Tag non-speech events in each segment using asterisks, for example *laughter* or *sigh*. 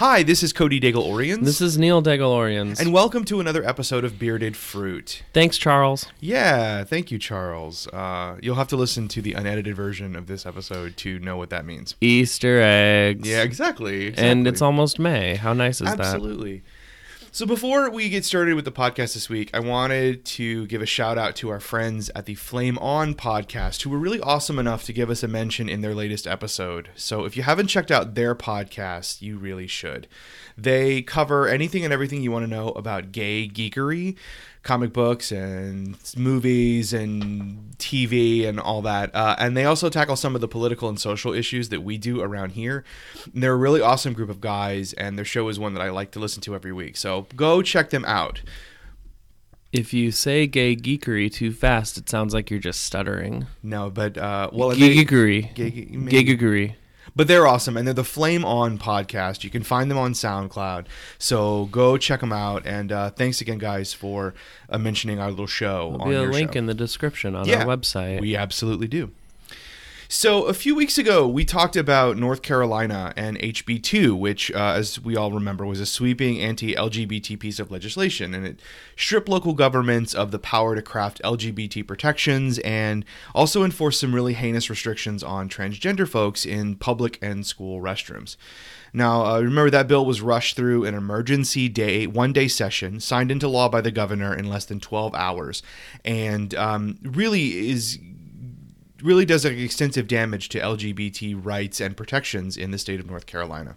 Hi, this is Cody Daigle Orians. This is Neil Daigle-Orians. and welcome to another episode of Bearded Fruit. Thanks, Charles. Yeah, thank you, Charles. Uh, you'll have to listen to the unedited version of this episode to know what that means. Easter eggs. Yeah, exactly. And it's almost May. How nice is that? Absolutely. So before we get started with the podcast this week, I wanted to give a shout out to our friends at the Flame On podcast who were really awesome enough to give us a mention in their latest episode. So if you haven't checked out their podcast, you really should. They cover anything and everything you want to know about gay geekery, comic books and movies and TV and all that. Uh, and they also tackle some of the political and social issues that we do around here. And they're a really awesome group of guys, and their show is one that I like to listen to every week. So go check them out. If you say gay geekery too fast, it sounds like you're just stuttering. No, but uh, well, Geekery. Gay-. Geekery. But they're awesome, and they're the Flame On podcast. You can find them on SoundCloud. So go check them out. And uh, thanks again, guys, for uh, mentioning our little show. There'll on be a link show. in the description on Yeah, our website. We absolutely do. So, a few weeks ago, we talked about North Carolina and HB2, which, uh, as we all remember, was a sweeping anti LGBT piece of legislation. And it stripped local governments of the power to craft LGBT protections and also enforced some really heinous restrictions on transgender folks in public and school restrooms. Now, uh, remember that bill was rushed through an emergency day, one day session, signed into law by the governor in less than 12 hours, and um, really is really does extensive damage to LGBT rights and protections in the state of North Carolina.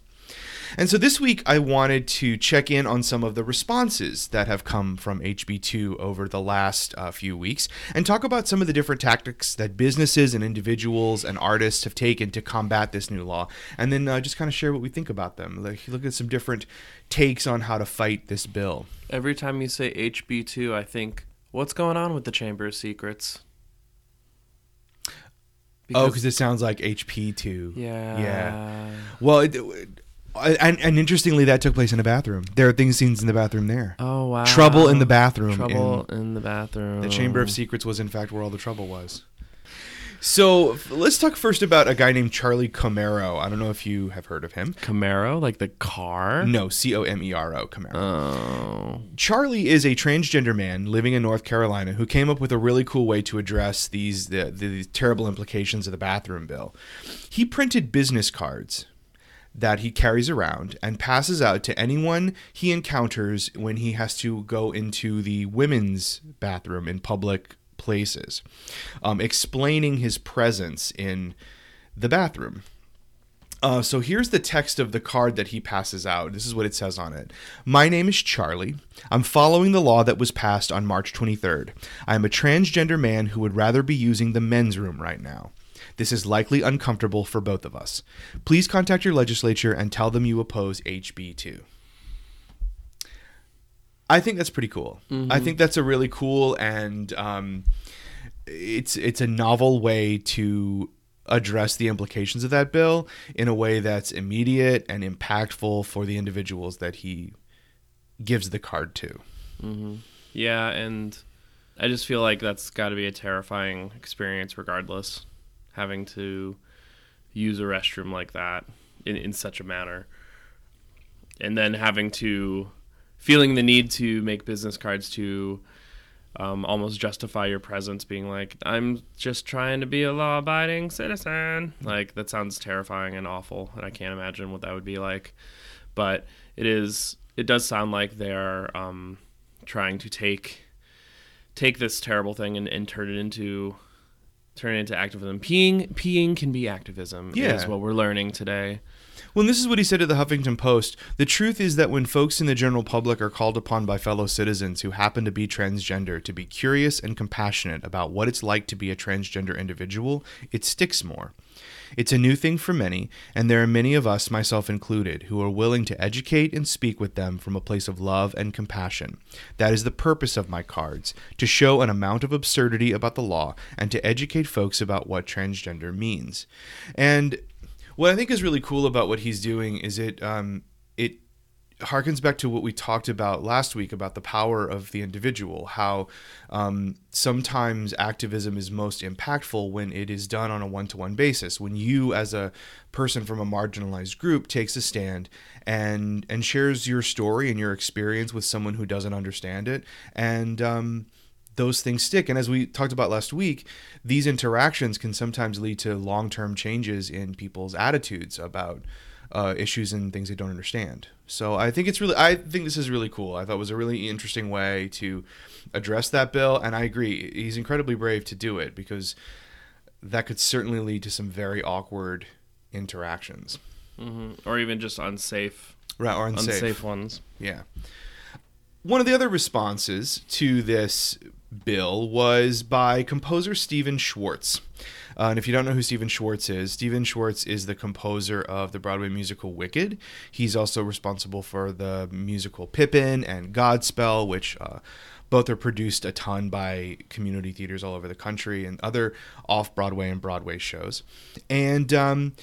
And so this week, I wanted to check in on some of the responses that have come from HB2 over the last uh, few weeks and talk about some of the different tactics that businesses and individuals and artists have taken to combat this new law. And then uh, just kind of share what we think about them. Like, look at some different takes on how to fight this bill. Every time you say HB2, I think, what's going on with the Chamber of Secrets? Oh, because it sounds like HP2. yeah. Yeah. Well, it, and, and interestingly, that took place in a bathroom. There are things scenes in the bathroom there. Oh, wow. Trouble in the bathroom. Trouble in- in the bathroom. the Chamber of Secrets was, in fact, where all the trouble was. So let's talk first about a guy named Charlie Comero. I don't know if you have heard of him. Camaro, like the car? No, C O M E R O, Comero. Oh. Charlie is a transgender man living in North Carolina who came up with a really cool way to address these the, the, terrible implications of the bathroom bill. He printed business cards that he carries around and passes out to anyone he encounters when he has to go into the women's bathroom in public places, um, explaining his presence in the bathroom. Uh, so here's the text of the card that he passes out. This is what it says on it. My name is Charlie. I'm following the law that was passed on March 23rd. I am a transgender man who would rather be using the men's room right now. This is likely uncomfortable for both of us. Please contact your legislature and tell them you oppose HB2. I think that's pretty cool. I think that's a really cool and um, it's it's a novel way to address the implications of that bill in a way that's immediate and impactful for the individuals that he gives the card to. Yeah, and I just feel like that's got to be a terrifying experience, regardless, having to use a restroom like that in, in such a manner. And then having to, feeling the need to make business cards to um, almost justify your presence, being like, I'm just trying to be a law abiding citizen. Like, that sounds terrifying and awful, and I can't imagine what that would be like. But it is, it does sound like they're um, trying to take take this terrible thing and, and turn it into turn it into activism. Peeing peeing can be activism Yeah. is what we're learning today. Well, this is what he said to the Huffington Post. The truth is that when folks in the general public are called upon by fellow citizens who happen to be transgender to be curious and compassionate about what it's like to be a transgender individual, it sticks more. It's a new thing for many, and there are many of us, myself included, who are willing to educate and speak with them from a place of love and compassion. That is the purpose of my cards to show an amount of absurdity about the law and to educate folks about what transgender means. And what I think is really cool about what he's doing is it um, it harkens back to what we talked about last week about the power of the individual. How um, sometimes activism is most impactful when it is done on a one-to-one basis. When you, as a person from a marginalized group, takes a stand and and shares your story and your experience with someone who doesn't understand it, and um, those things stick. And as we talked about last week, these interactions can sometimes lead to long-term changes in people's attitudes about uh, issues and things they don't understand. So I think it's really, I think this is really cool. I thought it was a really interesting way to address that bill, and I agree. He's incredibly brave to do it because that could certainly lead to some very awkward interactions, hmm or even just unsafe, right? Or unsafe. unsafe ones. Yeah. One of the other responses to this bill was by composer Stephen Schwartz. Uh, and if you don't know who Stephen Schwartz is, Stephen Schwartz is the composer of the Broadway musical Wicked. He's also responsible for the musical Pippin and Godspell, which uh, both are produced a ton by community theaters all over the country and other off Broadway and Broadway shows. And um,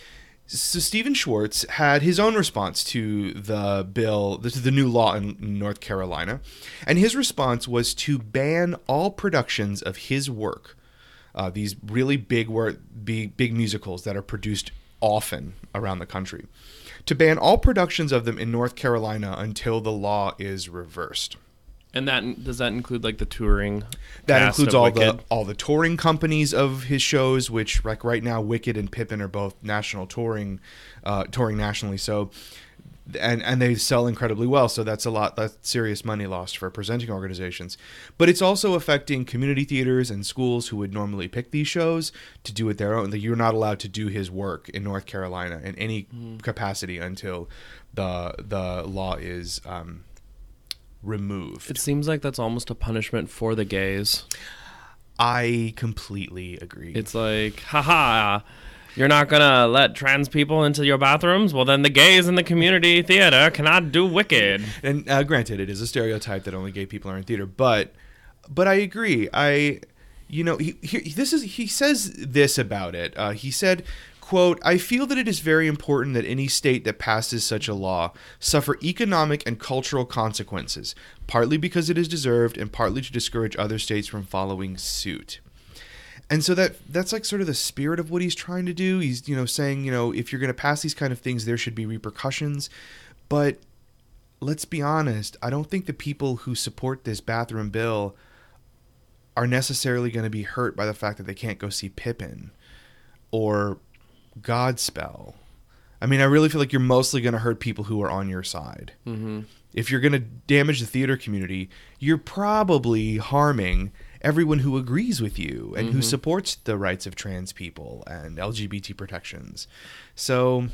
so Stephen Schwartz had his own response to the bill, is the new law in North Carolina, and his response was to ban all productions of his work, uh, these really big work, big, big musicals that are produced often around the country, to ban all productions of them in North Carolina until the law is reversed. And that does that include like the touring? That includes all the all the touring companies of his shows, which like right now, Wicked and Pippin are both national touring, uh, touring nationally. So, and and they sell incredibly well. So that's a lot. That's serious money lost for presenting organizations. But it's also affecting community theaters and schools who would normally pick these shows to do it their own. That you're not allowed to do his work in North Carolina in any capacity until the the law is um, removed. It seems like that's almost a punishment for the gays. I completely agree. It's like, haha, you're not gonna let trans people into your bathrooms? Well, then the gays in the community theater cannot do Wicked. and uh, granted, it is a stereotype that only gay people are in theater, but but I agree. I, you know, he, he this is he says this about it. Uh, he said. Quote, I feel that it is very important that any state that passes such a law suffer economic and cultural consequences, partly because it is deserved and partly to discourage other states from following suit. And so that that's like sort of the spirit of what he's trying to do. He's, you know, saying, you know, if you're going to pass these kind of things, there should be repercussions. But let's be honest, I don't think the people who support this bathroom bill are necessarily going to be hurt by the fact that they can't go see Pippin or Godspell. I mean, I really feel like you're mostly going to hurt people who are on your side. Mm-hmm. If you're going to damage the theater community, you're probably harming everyone who agrees with you and who Mhm. supports the rights of trans people and LGBT protections. So,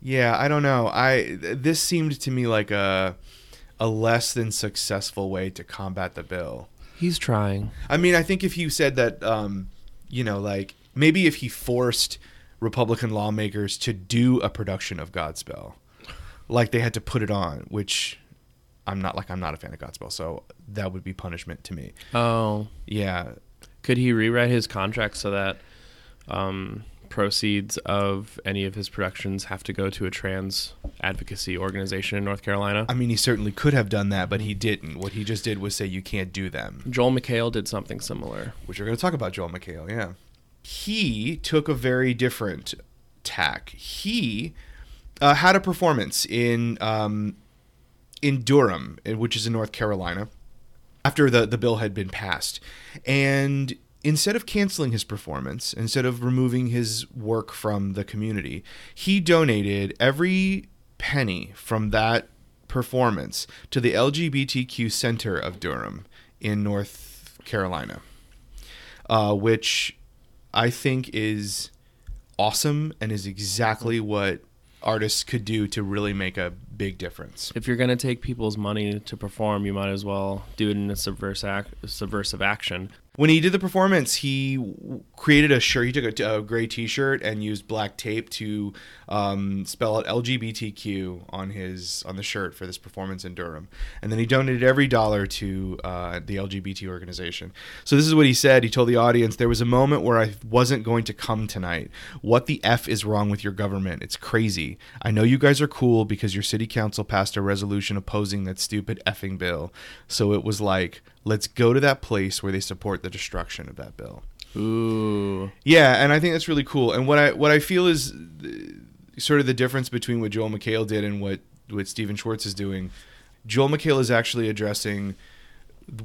yeah, I don't know. I this seemed to me like a a less than successful way to combat the bill. He's trying. I mean, I think if you said that, um, you know, like maybe if he forced Republican lawmakers to do a production of Godspell, like they had to put it on, which I'm not like I'm not a fan of Godspell, so that would be punishment to me. Oh, Yeah, could he rewrite his contract so that um, proceeds of any of his productions have to go to a trans advocacy organization in North Carolina? I mean, he certainly could have done that, but he didn't. What he just did was say you can't do them. Joel McHale did something similar. which we're going to talk about Joel McHale, yeah. He took a very different tack. He uh, had a performance in um, in Durham, which is in North Carolina, after the, the bill had been passed. And instead of canceling his performance, instead of removing his work from the community, he donated every penny from that performance to the LGBTQ Center of Durham in North Carolina uh, which I think is awesome and is exactly what artists could do to really make a big difference. If you're going to take people's money to perform, you might as well do it in a subversive, subversive action. When he did the performance, he created a shirt. He took a, a gray T-shirt and used black tape to um, spell out LGBTQ on his on the shirt for this performance in Durham. And then he donated every dollar to uh, the LGBT organization. So this is what he said. He told the audience, "There was a moment where I wasn't going to come tonight. What the f is wrong with your government? It's crazy. I know you guys are cool because your city council passed a resolution opposing that stupid effing bill. So it was like." Let's go to that place where they support the destruction of that bill. Ooh. Yeah, and I think that's really cool. And what I what I feel is th- sort of the difference between what Joel McHale did and what what Stephen Schwartz is doing. Joel McHale is actually addressing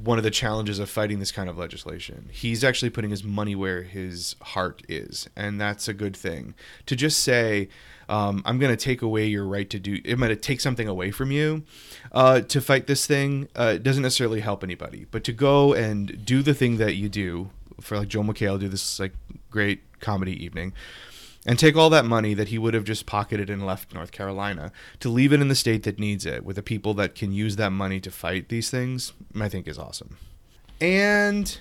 one of the challenges of fighting this kind of legislation. He's actually putting his money where his heart is, and that's a good thing. To just say, um, "I'm going to take away your right to do," I'm going to take something away from you uh, to fight this thing uh, doesn't necessarily help anybody. But to go and do the thing that you do for like Joel McHale, do this like great comedy evening and take all that money that he would have just pocketed and left North Carolina to leave it in the state that needs it with the people that can use that money to fight these things, I think is awesome. And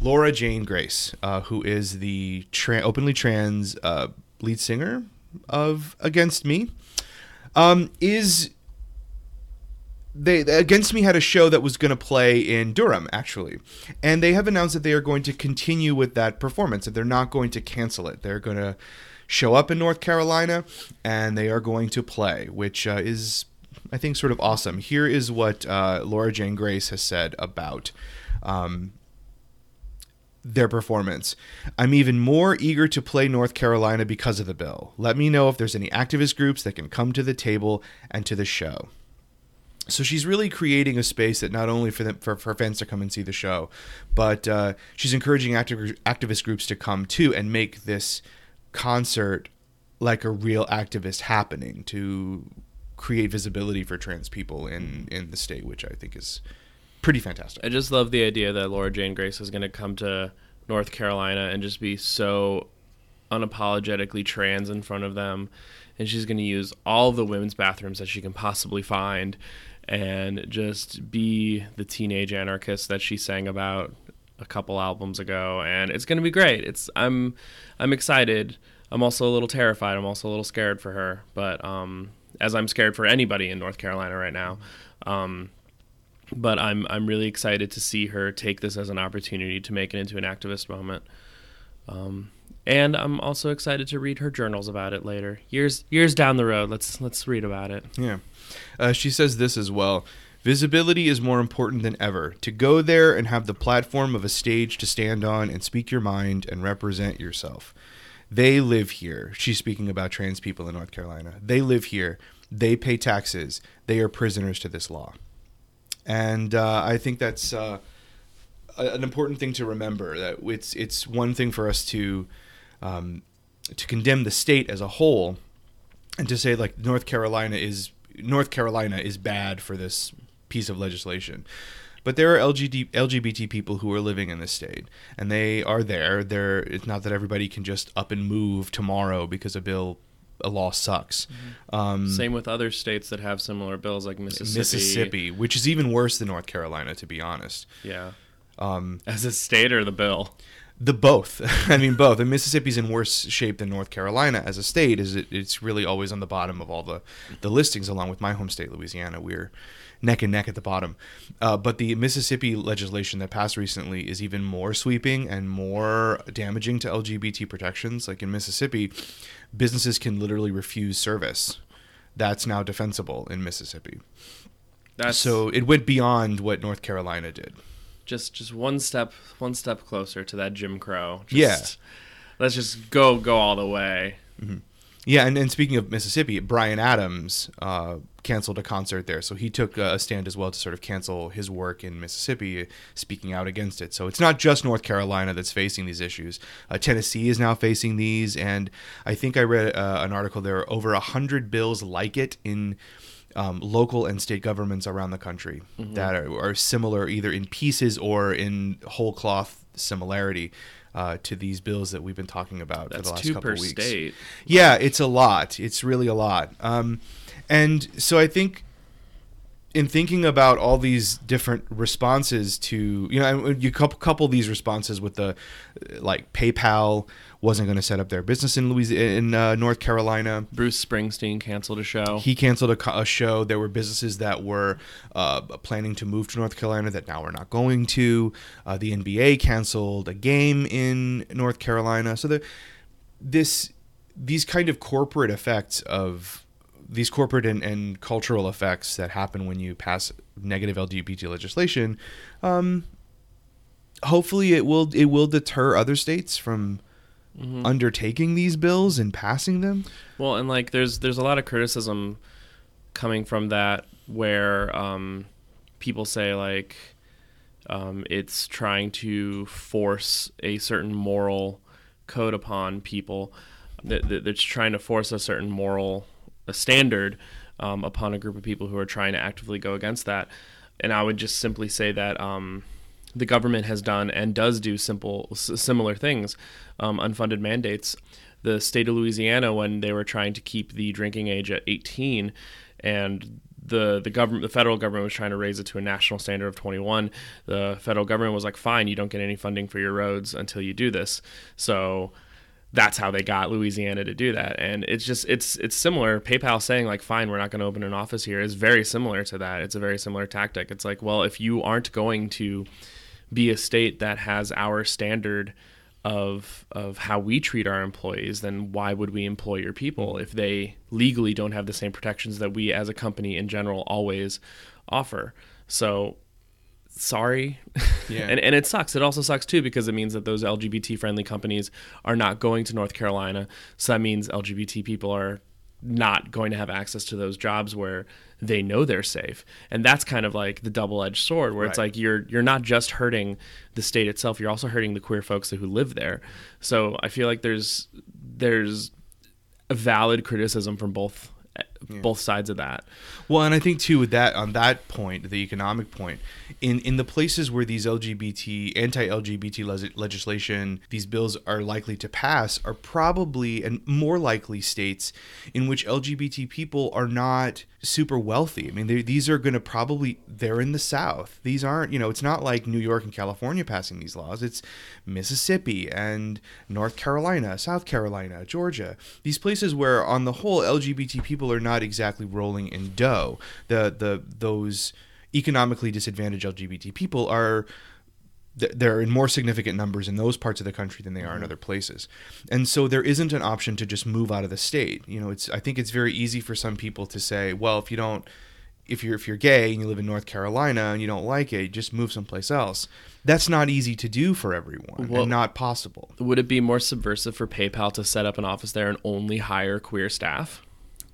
Laura Jane Grace, uh, who is the tra- openly trans uh, lead singer of Against Me, um, is they against me had a show that was going to play in Durham actually and they have announced that they are going to continue with that performance that they're not going to cancel it they're going to show up in North Carolina and they are going to play which uh, is I think sort of awesome here is what uh, Laura Jane Grace has said about um, their performance. I'm even more eager to play North Carolina because of the bill. Let me know if there's any activist groups that can come to the table and to the show so she's really creating a space that not only for them for, for fans to come and see the show, but uh, she's encouraging activist groups to come too and make this concert like a real activist happening to create visibility for trans people in in the state, which I think is pretty fantastic. I just love the idea that Laura Jane Grace is going to come to North Carolina and just be so unapologetically trans in front of them and she's going to use all the women's bathrooms that she can possibly find and just be the teenage anarchist that she sang about a couple albums ago and it's going to be great. It's i'm i'm excited. I'm also a little terrified. I'm also a little scared for her but um as i'm scared for anybody in north carolina right now um but i'm i'm really excited to see her take this as an opportunity to make it into an activist moment. Um and I'm also excited to read her journals about it later. Years years down the road, let's let's read about it. Yeah. Uh, she says this as well. Visibility is more important than ever. To go there and have the platform of a stage to stand on and speak your mind and represent yourself. They live here. She's speaking about trans people in North Carolina. They live here. They pay taxes. They are prisoners to this law. And uh, I think that's uh, an important thing to remember. That it's it's one thing for us to um, to condemn the state as a whole and to say like North Carolina is North Carolina is bad for this piece of legislation. But there are LGBT, LGBT people who are living in this state, and they are there. There, it's not that everybody can just up and move tomorrow because a bill, a law sucks. Mm-hmm. Um, Same with other states that have similar bills, like Mississippi. Mississippi, which is even worse than North Carolina, to be honest. Yeah. Um, As a state or the bill? The both. *laughs* I mean, both. And Mississippi's in worse shape than North Carolina as a state. Is it? It's really always on the bottom of all the the listings, along with my home state, Louisiana. We're neck and neck at the bottom. Uh, but the Mississippi legislation that passed recently is even more sweeping and more damaging to LGBT protections. Like in Mississippi, businesses can literally refuse service. That's now defensible in Mississippi. That's so it went beyond what North Carolina did. Just just one step one step closer to that Jim Crow. Just, Yeah. Let's just go go all the way. Yeah, and, and speaking of Mississippi, Bryan Adams uh, canceled a concert there, so he took a stand as well to sort of cancel his work in Mississippi, speaking out against it. So it's not just North Carolina that's facing these issues. Uh, Tennessee is now facing these, and I think I read uh, an article there are over a hundred bills like it in. Um, local and state governments around the country that are, are similar either in pieces or in whole cloth similarity uh, to these bills that we've been talking about for That's the last two couple per weeks. state. Yeah, it's a lot. It's really a lot. Um, and so I think in thinking about all these different responses to you know you couple, couple these responses with the like PayPal wasn't going to set up their business in Louisiana in uh, North Carolina. Bruce Springsteen canceled a show. He canceled a, a show. There were businesses that were uh, planning to move to North Carolina that now are not going to. Uh, the NBA canceled a game in North Carolina. So the this these kind of corporate effects of these corporate and, and cultural effects that happen when you pass negative LGBT legislation, um, hopefully it will it will deter other states from mm-hmm. undertaking these bills and passing them. Well, and like there's there's a lot of criticism coming from that where um, people say like um, it's trying to force a certain moral code upon people that, that that's trying to force a certain moral a standard um, upon a group of people who are trying to actively go against that. And I would just simply say that um, the government has done and does do simple similar things, um, unfunded mandates. The state of Louisiana, when they were trying to keep the drinking age at 18, and the the government, the federal government was trying to raise it to a national standard of 21. The federal government was like, "Fine, you don't get any funding for your roads until you do this." So that's how they got Louisiana to do that. And it's just it's it's similar. PayPal saying like, fine, we're not going to open an office here is very similar to that. It's a very similar tactic. It's like, well, if you aren't going to be a state that has our standard of of how we treat our employees, then why would we employ your people if they legally don't have the same protections that we as a company in general always offer? So sorry. Yeah. and, and it sucks. It also sucks too because it means that those LGBT friendly companies are not going to North Carolina. So that means LGBT people are not going to have access to those jobs where they know they're safe. And that's kind of like the double-edged sword where right. it's like you're you're not just hurting the state itself, you're also hurting the queer folks who live there. So I feel like there's there's a valid criticism from both yeah. both sides of that. Well, and I think too with that on that point, the economic point, in in the places where these LGBT anti-LGBT le- legislation, these bills are likely to pass, are probably and more likely states in which LGBT people are not super wealthy. I mean, these are going to probably they're in the South. These aren't you know it's not like New York and California passing these laws. It's Mississippi and North Carolina, South Carolina, Georgia. These places where on the whole LGBT people are not exactly rolling in dough. The the those economically disadvantaged LGBT people are they're in more significant numbers in those parts of the country than they are in mm-hmm. other places. And so there isn't an option to just move out of the state. You know, it's I think it's very easy for some people to say, well, if you don't if you're if you're gay and you live in North Carolina and you don't like it, just move someplace else. That's not easy to do for everyone well, and not possible. Would it be more subversive for PayPal to set up an office there and only hire queer staff?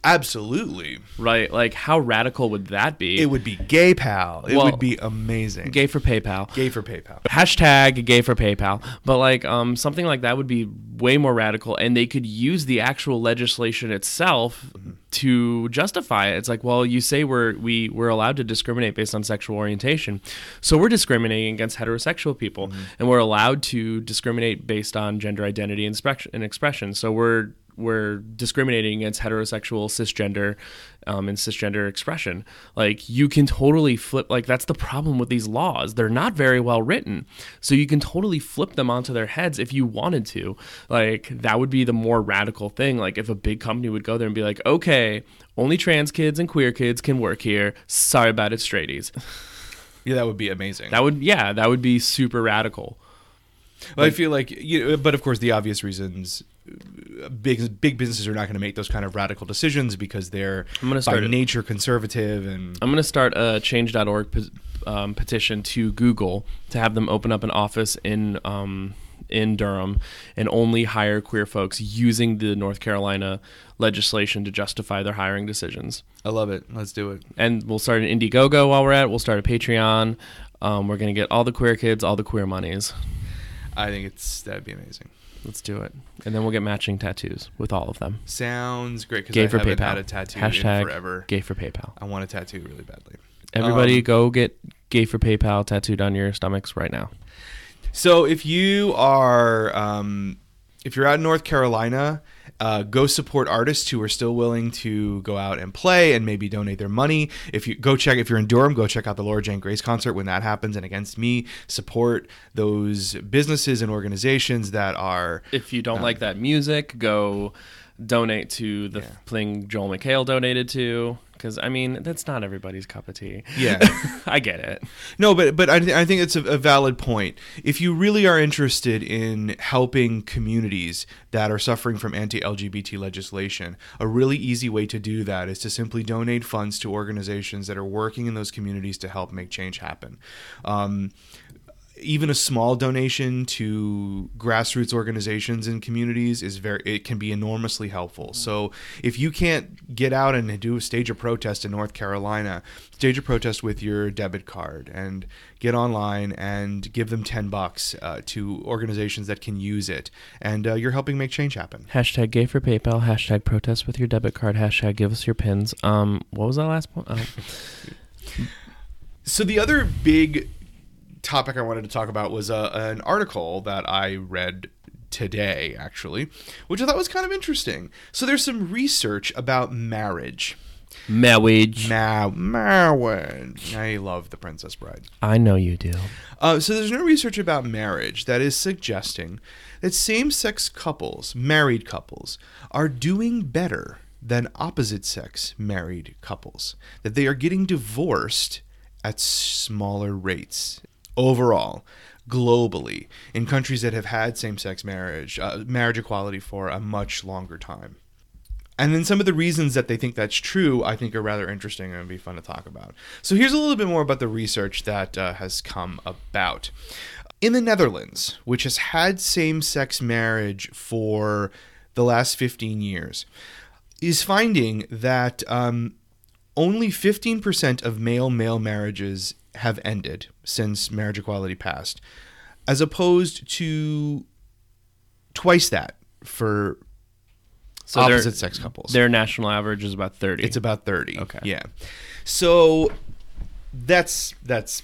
Absolutely. Right. Like, how radical would that be? It would be gay pal. It well, would be amazing. Gay for PayPal. Gay for PayPal. Hashtag gay for PayPal. But like, um, something like that would be way more radical, and they could use the actual legislation itself mm-hmm. to justify it. It's like, well, you say we're we we're allowed to discriminate based on sexual orientation, so we're discriminating against heterosexual people, mm-hmm. and we're allowed to discriminate based on gender identity and, and expression. So we're we're discriminating against heterosexual cisgender um, and cisgender expression. Like you can totally flip like that's the problem with these laws. They're not very well written. So you can totally flip them onto their heads if you wanted to. Like that would be the more radical thing. Like if a big company would go there and be like okay only trans kids and queer kids can work here. Sorry about it straighties. *laughs* Yeah that would be amazing. That would yeah that would be super radical. Well, like, I feel like, you know, but of course, the obvious reasons big big businesses are not going to make those kind of radical decisions because they're I'm gonna start by nature conservative and I'm going to start a change.org um, petition to Google to have them open up an office in um, in Durham and only hire queer folks using the North Carolina legislation to justify their hiring decisions. I love it. Let's do it. And we'll start an Indiegogo while we're at it. We'll start a Patreon. Um, we're going to get all the queer kids, all the queer monies. I think it's that'd be amazing. Let's do it, and then we'll get matching tattoos with all of them. Sounds great because I for haven't PayPal. had a tattoo Hashtag in forever. Gay for PayPal. I want a tattoo really badly. Everybody, um, go get Gay for PayPal tattooed on your stomachs right now. So if you are, um, if you're out in North Carolina Uh, go support artists who are still willing to go out and play and maybe donate their money. If you go check, if you're in Durham, go check out the Laura Jane Grace concert when that happens. And against me, support those businesses and organizations that are. If you don't like that music, go donate to the Yeah. thing Joel McHale donated to. Because I mean, that's not everybody's cup of tea. Yeah. *laughs* I get it. No, but but I, th- I think it's a, a valid point. If you really are interested in helping communities that are suffering from anti-LGBT legislation, a really easy way to do that is to simply donate funds to organizations that are working in those communities to help make change happen. Um, even a small donation to grassroots organizations and communities is very it can be enormously helpful. So if you can't get out and do a stage a protest in North Carolina, stage a protest with your debit card and get online and give them 10 bucks uh, to organizations that can use it and uh, you're helping make change happen. Hashtag gay for PayPal. Hashtag protest with your debit card. Hashtag give us your pins. Um, what was that last point? Oh. *laughs* So the other big topic I wanted to talk about was uh, an article that I read today, actually, which I thought was kind of interesting. So there's some research about marriage. Marriage. Ma- marriage. I love The Princess Bride. I know you do. Uh, so there's no research about marriage that is suggesting that same-sex couples, married couples, are doing better than opposite-sex married couples. That they are getting divorced at smaller rates overall, globally, in countries that have had same-sex marriage, uh, marriage equality for a much longer time. And then some of the reasons that they think that's true, I think, are rather interesting and would be fun to talk about. So here's a little bit more about the research that uh, has come about. In the Netherlands, which has had same sex marriage for the last 15 years, is finding that um, only 15% of male male marriages have ended since marriage equality passed, as opposed to twice that for So opposite sex couples. Their national average is about 30. It's about 30. Okay. Yeah. So that's that's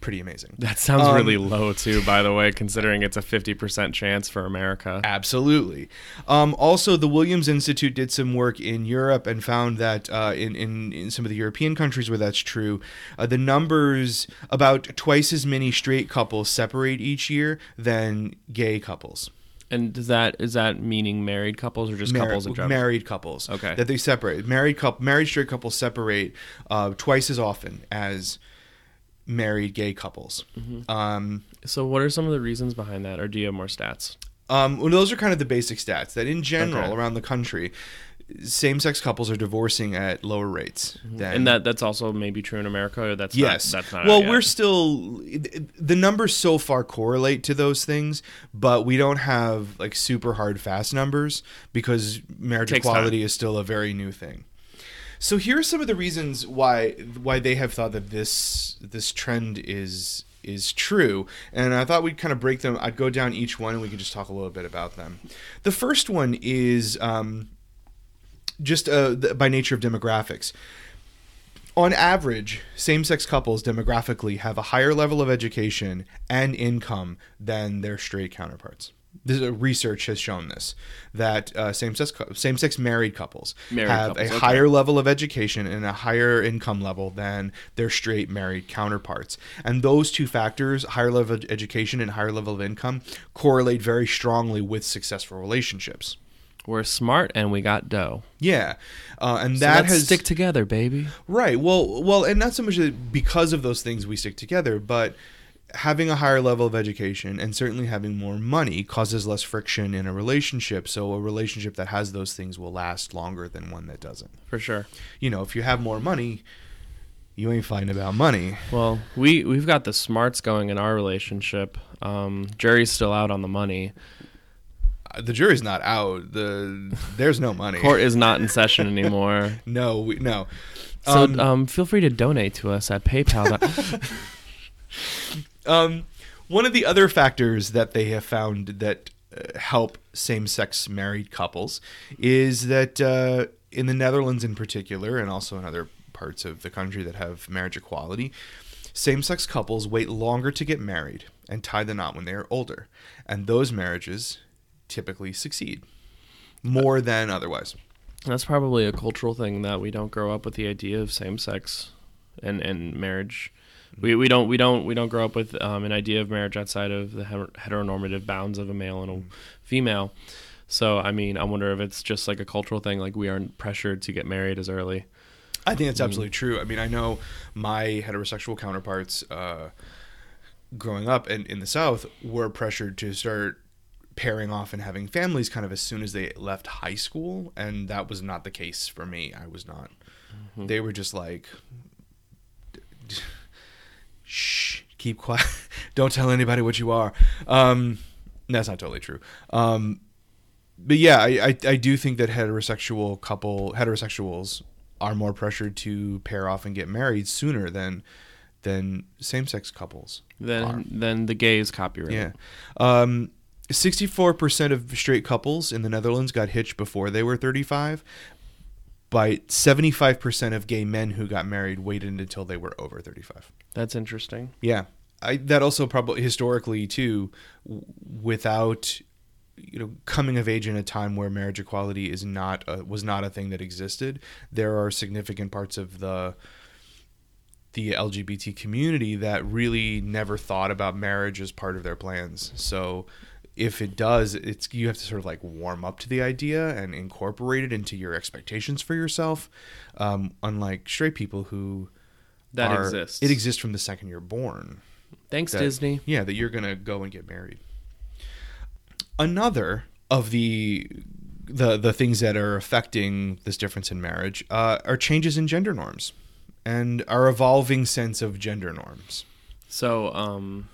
pretty amazing. that sounds Um, really low, too, by the way, considering it's a 50% chance for America. Absolutely. Um, also, the Williams Institute did some work in Europe and found that uh, in, in, in some of the European countries where that's true, uh, the numbers about twice as many straight couples separate each year than gay couples. And does that is that meaning married couples or just Mar- couples in general? married couples. Okay. That they separate. Married couple, married straight couples separate uh, twice as often as married gay couples. Mm-hmm. Um, So, what are some of the reasons behind that, or do you have more stats? Um, well, those are kind of the basic stats. That in general, Okay. around the country, same-sex couples are divorcing at lower rates Mm-hmm. And that that's also maybe true in America, or that's yes. not, that's not. well, we're still the numbers so far correlate to those things, but we don't have like super hard fast numbers because marriage equality time. is still a very new thing. So here are some of the reasons why why they have thought that this this trend is is true, and I thought we'd kind of break them. I'd go down each one, and we could just talk a little bit about them. The first one is um, just uh, th- by nature of demographics. On average, same sex couples demographically have a higher level of education and income than their straight counterparts. This uh, research has shown this that uh, same sex same sex married couples Married have couples, a okay. higher level of education and a higher income level than their straight married counterparts. And those two factors, higher level of education and higher level of income, correlate very strongly with successful relationships. we're smart and we got dough. Yeah, uh, and So that has stick together, baby. Right. Well, well, and not so much that because of those things we stick together, but having a higher level of education and certainly having more money causes less friction in a relationship. So a relationship that has those things will last longer than one that doesn't. For sure. You know, if you have more money, you ain't fighting about money. Well, we we've got the smarts going in our relationship. Um, jury's still out on the money. Uh, The jury's not out. The there's no money. Court is not in session *laughs* anymore. no, we, no. So Um, um, feel free to donate to us at PayPal. *laughs* *laughs* Um, one of the other factors that they have found that uh, help same-sex married couples is that uh, in the Netherlands, in particular, and also in other parts of the country that have marriage equality, same-sex couples wait longer to get married and tie the knot when they are older, and those marriages typically succeed. more than otherwise. That's probably a cultural thing that we don't grow up with the idea of same sex and, and marriage. We, we don't we don't we don't grow up with um, an idea of marriage outside of the heteronormative bounds of a male and a female. So I mean, I wonder if it's just like a cultural thing, like we aren't pressured to get married as early. I think that's absolutely true. I mean, I know my heterosexual counterparts uh, growing up in, in the South were pressured to start pairing off and having families kind of as soon as they left high school. And that was not the case for me. I was not. They were just like, shh, keep quiet. *laughs* Don't tell anybody what you are. Um, that's not totally true. Um, but yeah, I, I, I do think that heterosexual couple heterosexuals are more pressured to pair off and get married sooner than than same sex couples. are. Then then the gays copyright. Yeah. Um, 64% of straight couples in the Netherlands got hitched before they were 35. By 75% of gay men who got married waited until they were over 35. That's interesting. Yeah. I, that also probably historically too w- without you know coming of age in a time where marriage equality is not a, was not a thing that existed there are significant parts of the the LGBT community that really never thought about marriage as part of their plans so if it does it's you have to sort of like warm up to the idea and incorporate it into your expectations for yourself um, unlike straight people who That are- exists. it exists from the second you're born Thanks, that- Disney. Yeah, that you're gonna go and get married. Another of the the the things that are affecting this difference in marriage uh, are changes in gender norms and our evolving sense of gender norms. So, um,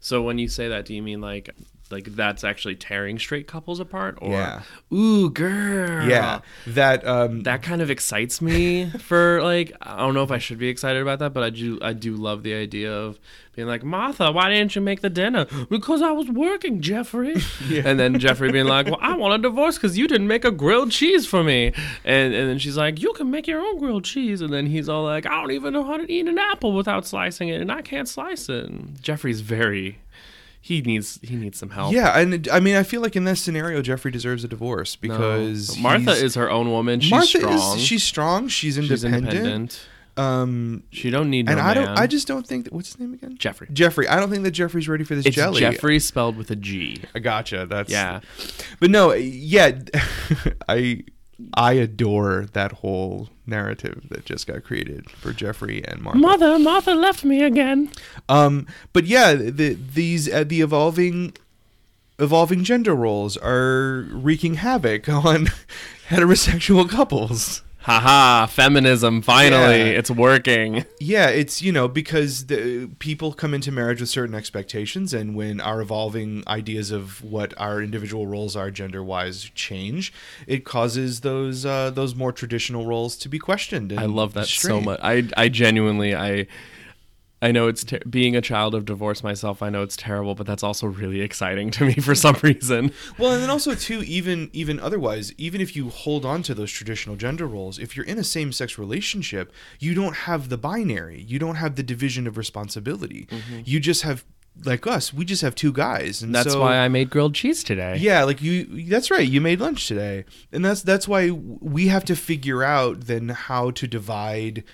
so when you say that, do you mean like, like that's actually tearing straight couples apart, or Yeah. ooh, girl, Yeah, that um, that kind of excites me. *laughs* for like, I don't know if I should be excited about that, but I do, I do love the idea of being like, Martha, why didn't you make the dinner? Because I was working, Jeffrey. *laughs* And then Jeffrey being like, Well, I want a divorce because you didn't make a grilled cheese for me. And and then she's like, You can make your own grilled cheese. And then he's all like, I don't even know how to eat an apple without slicing it, and I can't slice it. And Jeffrey's very. He needs he needs some help. yeah, and I mean, I feel like in this scenario, Jeffrey deserves a divorce No. because Martha is her own woman. She's Martha strong. is she's strong. She's She's independent. independent. Um, She don't need and no I don't. I just don't think that. What's his name again? Jeffrey. Jeffrey. I don't think that Jeffrey's ready for this It's jelly. Jeffrey spelled with a G. I gotcha. That's Yeah. But no, yeah, *laughs* I I adore that whole narrative that just got created for Jeffrey and Martha. Mother, Martha left me again. Um, but yeah, the, these uh, the evolving evolving gender roles are wreaking havoc *laughs* on heterosexual couples. Haha, feminism, finally. Yeah. It's working. *laughs* Yeah, it's you know because the people come into marriage with certain expectations, and when our evolving ideas of what our individual roles are gender wise change, it causes those uh, those more traditional roles to be questioned. And I love that so much. I I genuinely I I know it's ter- being a child of divorce myself. I know it's terrible, but that's also really exciting to me for some reason. Well, and then also too, even even otherwise, even if you hold on to those traditional gender roles, if you're in a same sex relationship, you don't have the binary. You don't have the division of responsibility. Mm-hmm. You just have like us. We just have two guys, and That's so- why I made grilled cheese today. Yeah, like you. That's right. You made lunch today, and that's that's why we have to figure out then how to divide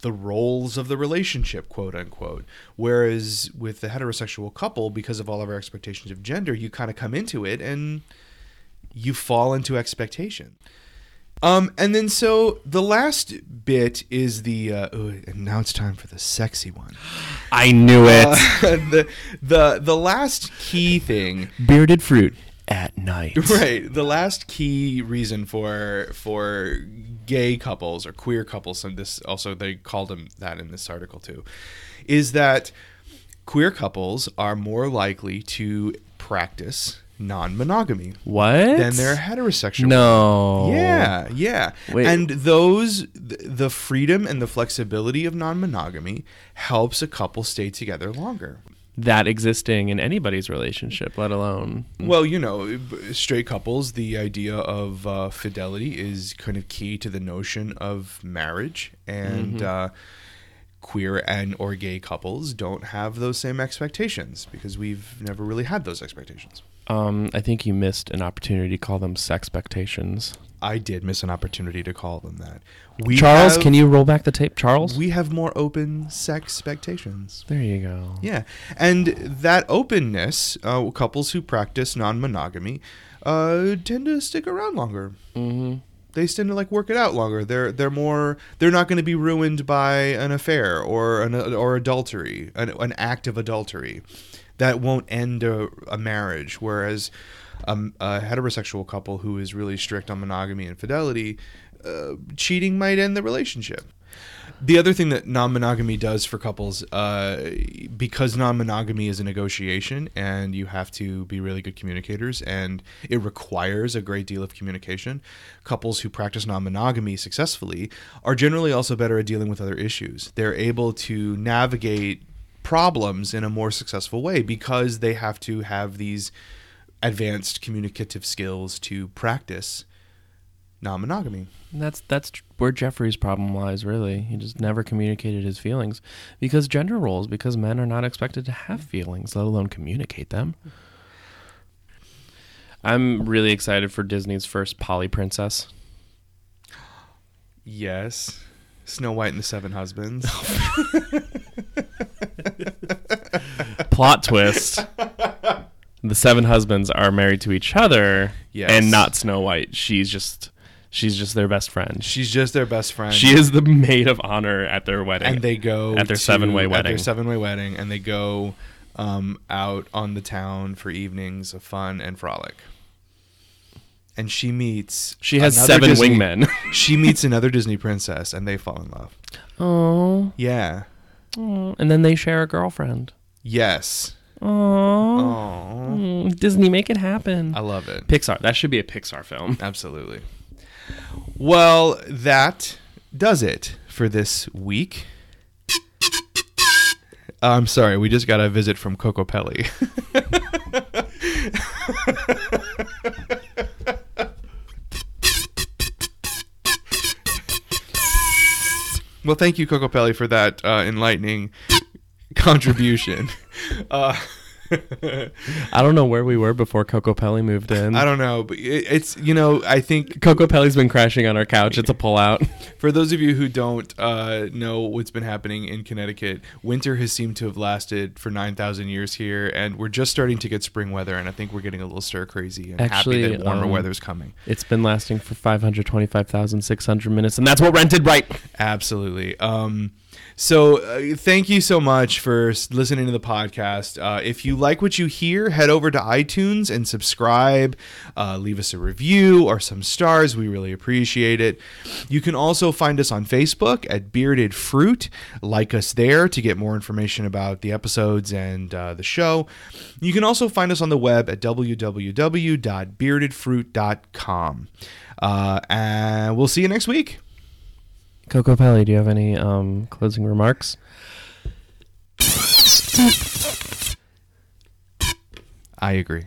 the roles of the relationship, quote unquote. Whereas with the heterosexual couple, because of all of our expectations of gender, you kind of come into it and you fall into expectation. Um, and then so the last bit is the uh, ooh, and now it's time for the sexy one. I knew it. Uh, *laughs* the the the last key thing Bearded fruit at night. *laughs* right the last key reason for for gay couples or queer couples and this also they called them that in this article too is that queer couples are more likely to practice non-monogamy What? than their heterosexual No. yeah, yeah. Wait. And those th- the freedom and the flexibility of non-monogamy helps a couple stay together longer. That existing in anybody's relationship, let alone. Well, you know, straight couples, the idea of uh, fidelity is kind of key to the notion of marriage, and uh, queer and or gay couples don't have those same expectations because we've never really had those expectations. Um, I think you missed an opportunity to call them sexpectations. I did miss an opportunity to call them that. We Charles, have- can you roll back the tape? Charles? We have more open sex expectations. there you go. Yeah, and that openness, uh, couples who practice non-monogamy uh, tend to stick around longer. Mm-hmm. They tend to like work it out longer. They're they're more. They're not going to be ruined by an affair or an or adultery, an, an act of adultery, that won't end a, a marriage. Whereas um, a heterosexual couple who is really strict on monogamy and fidelity, uh, cheating might end the relationship. The other thing that non-monogamy does for couples, uh, because non-monogamy is a negotiation, and you have to be really good communicators, and it requires a great deal of communication. Couples who practice non-monogamy successfully are generally also better at dealing with other issues. They're able to navigate problems in a more successful way because they have to have these advanced communicative skills to practice non-monogamy. And That's that's where Jeffrey's problem lies. Really, he just never communicated his feelings because gender roles. Because men are not expected to have feelings, let alone communicate them. I'm really excited for Disney's first Poly Princess. Yes. Snow White and the Seven Husbands. *laughs* Plot twist: the seven husbands are married to each other, Yes. and not Snow White. She's just she's just their best friend. She's just their best friend. She is the maid of honor at their wedding. and they go At their to- seven-way At wedding. their seven-way wedding, and they go um, out on the town for evenings of fun and frolic. And she meets. she has another seven Disney- wingmen. *laughs* She meets another Disney princess, and they fall in love. Oh, Yeah. and then they share a girlfriend. Yes. Oh, Disney, make it happen. I love it. Pixar. That should be a Pixar film. Absolutely. Well, that does it for this week. I'm sorry, we just got a visit from Coco Pelli. well, thank you, Coco Pelli, for that uh, enlightening contribution. *laughs* Uh, I don't know where we were before Coco Pelli moved in. I don't know, but it, it's you know I think Coco Pelli's been crashing on our couch. It's a pullout. *laughs* For those of you who don't uh, know what's been happening in Connecticut, winter has seemed to have lasted for 9,000 years here, and we're just starting to get spring weather, and I think we're getting a little stir crazy and Actually, happy that warmer um, weather's coming. It's been lasting for 525,600 minutes, and that's what rented right. Absolutely. Um, so, uh, thank you so much for listening to the podcast. Uh, if you like what you hear, head over to iTunes and subscribe. Uh, leave us a review or some stars. We really appreciate it. You can also find us on Facebook at Bearded Fruit. Like us there to get more information about the episodes and uh, the show. You can also find us on the web at www.beardedfruit.com. Uh, and we'll see you next week. Coco Pelli, do you have any um, closing remarks? I agree.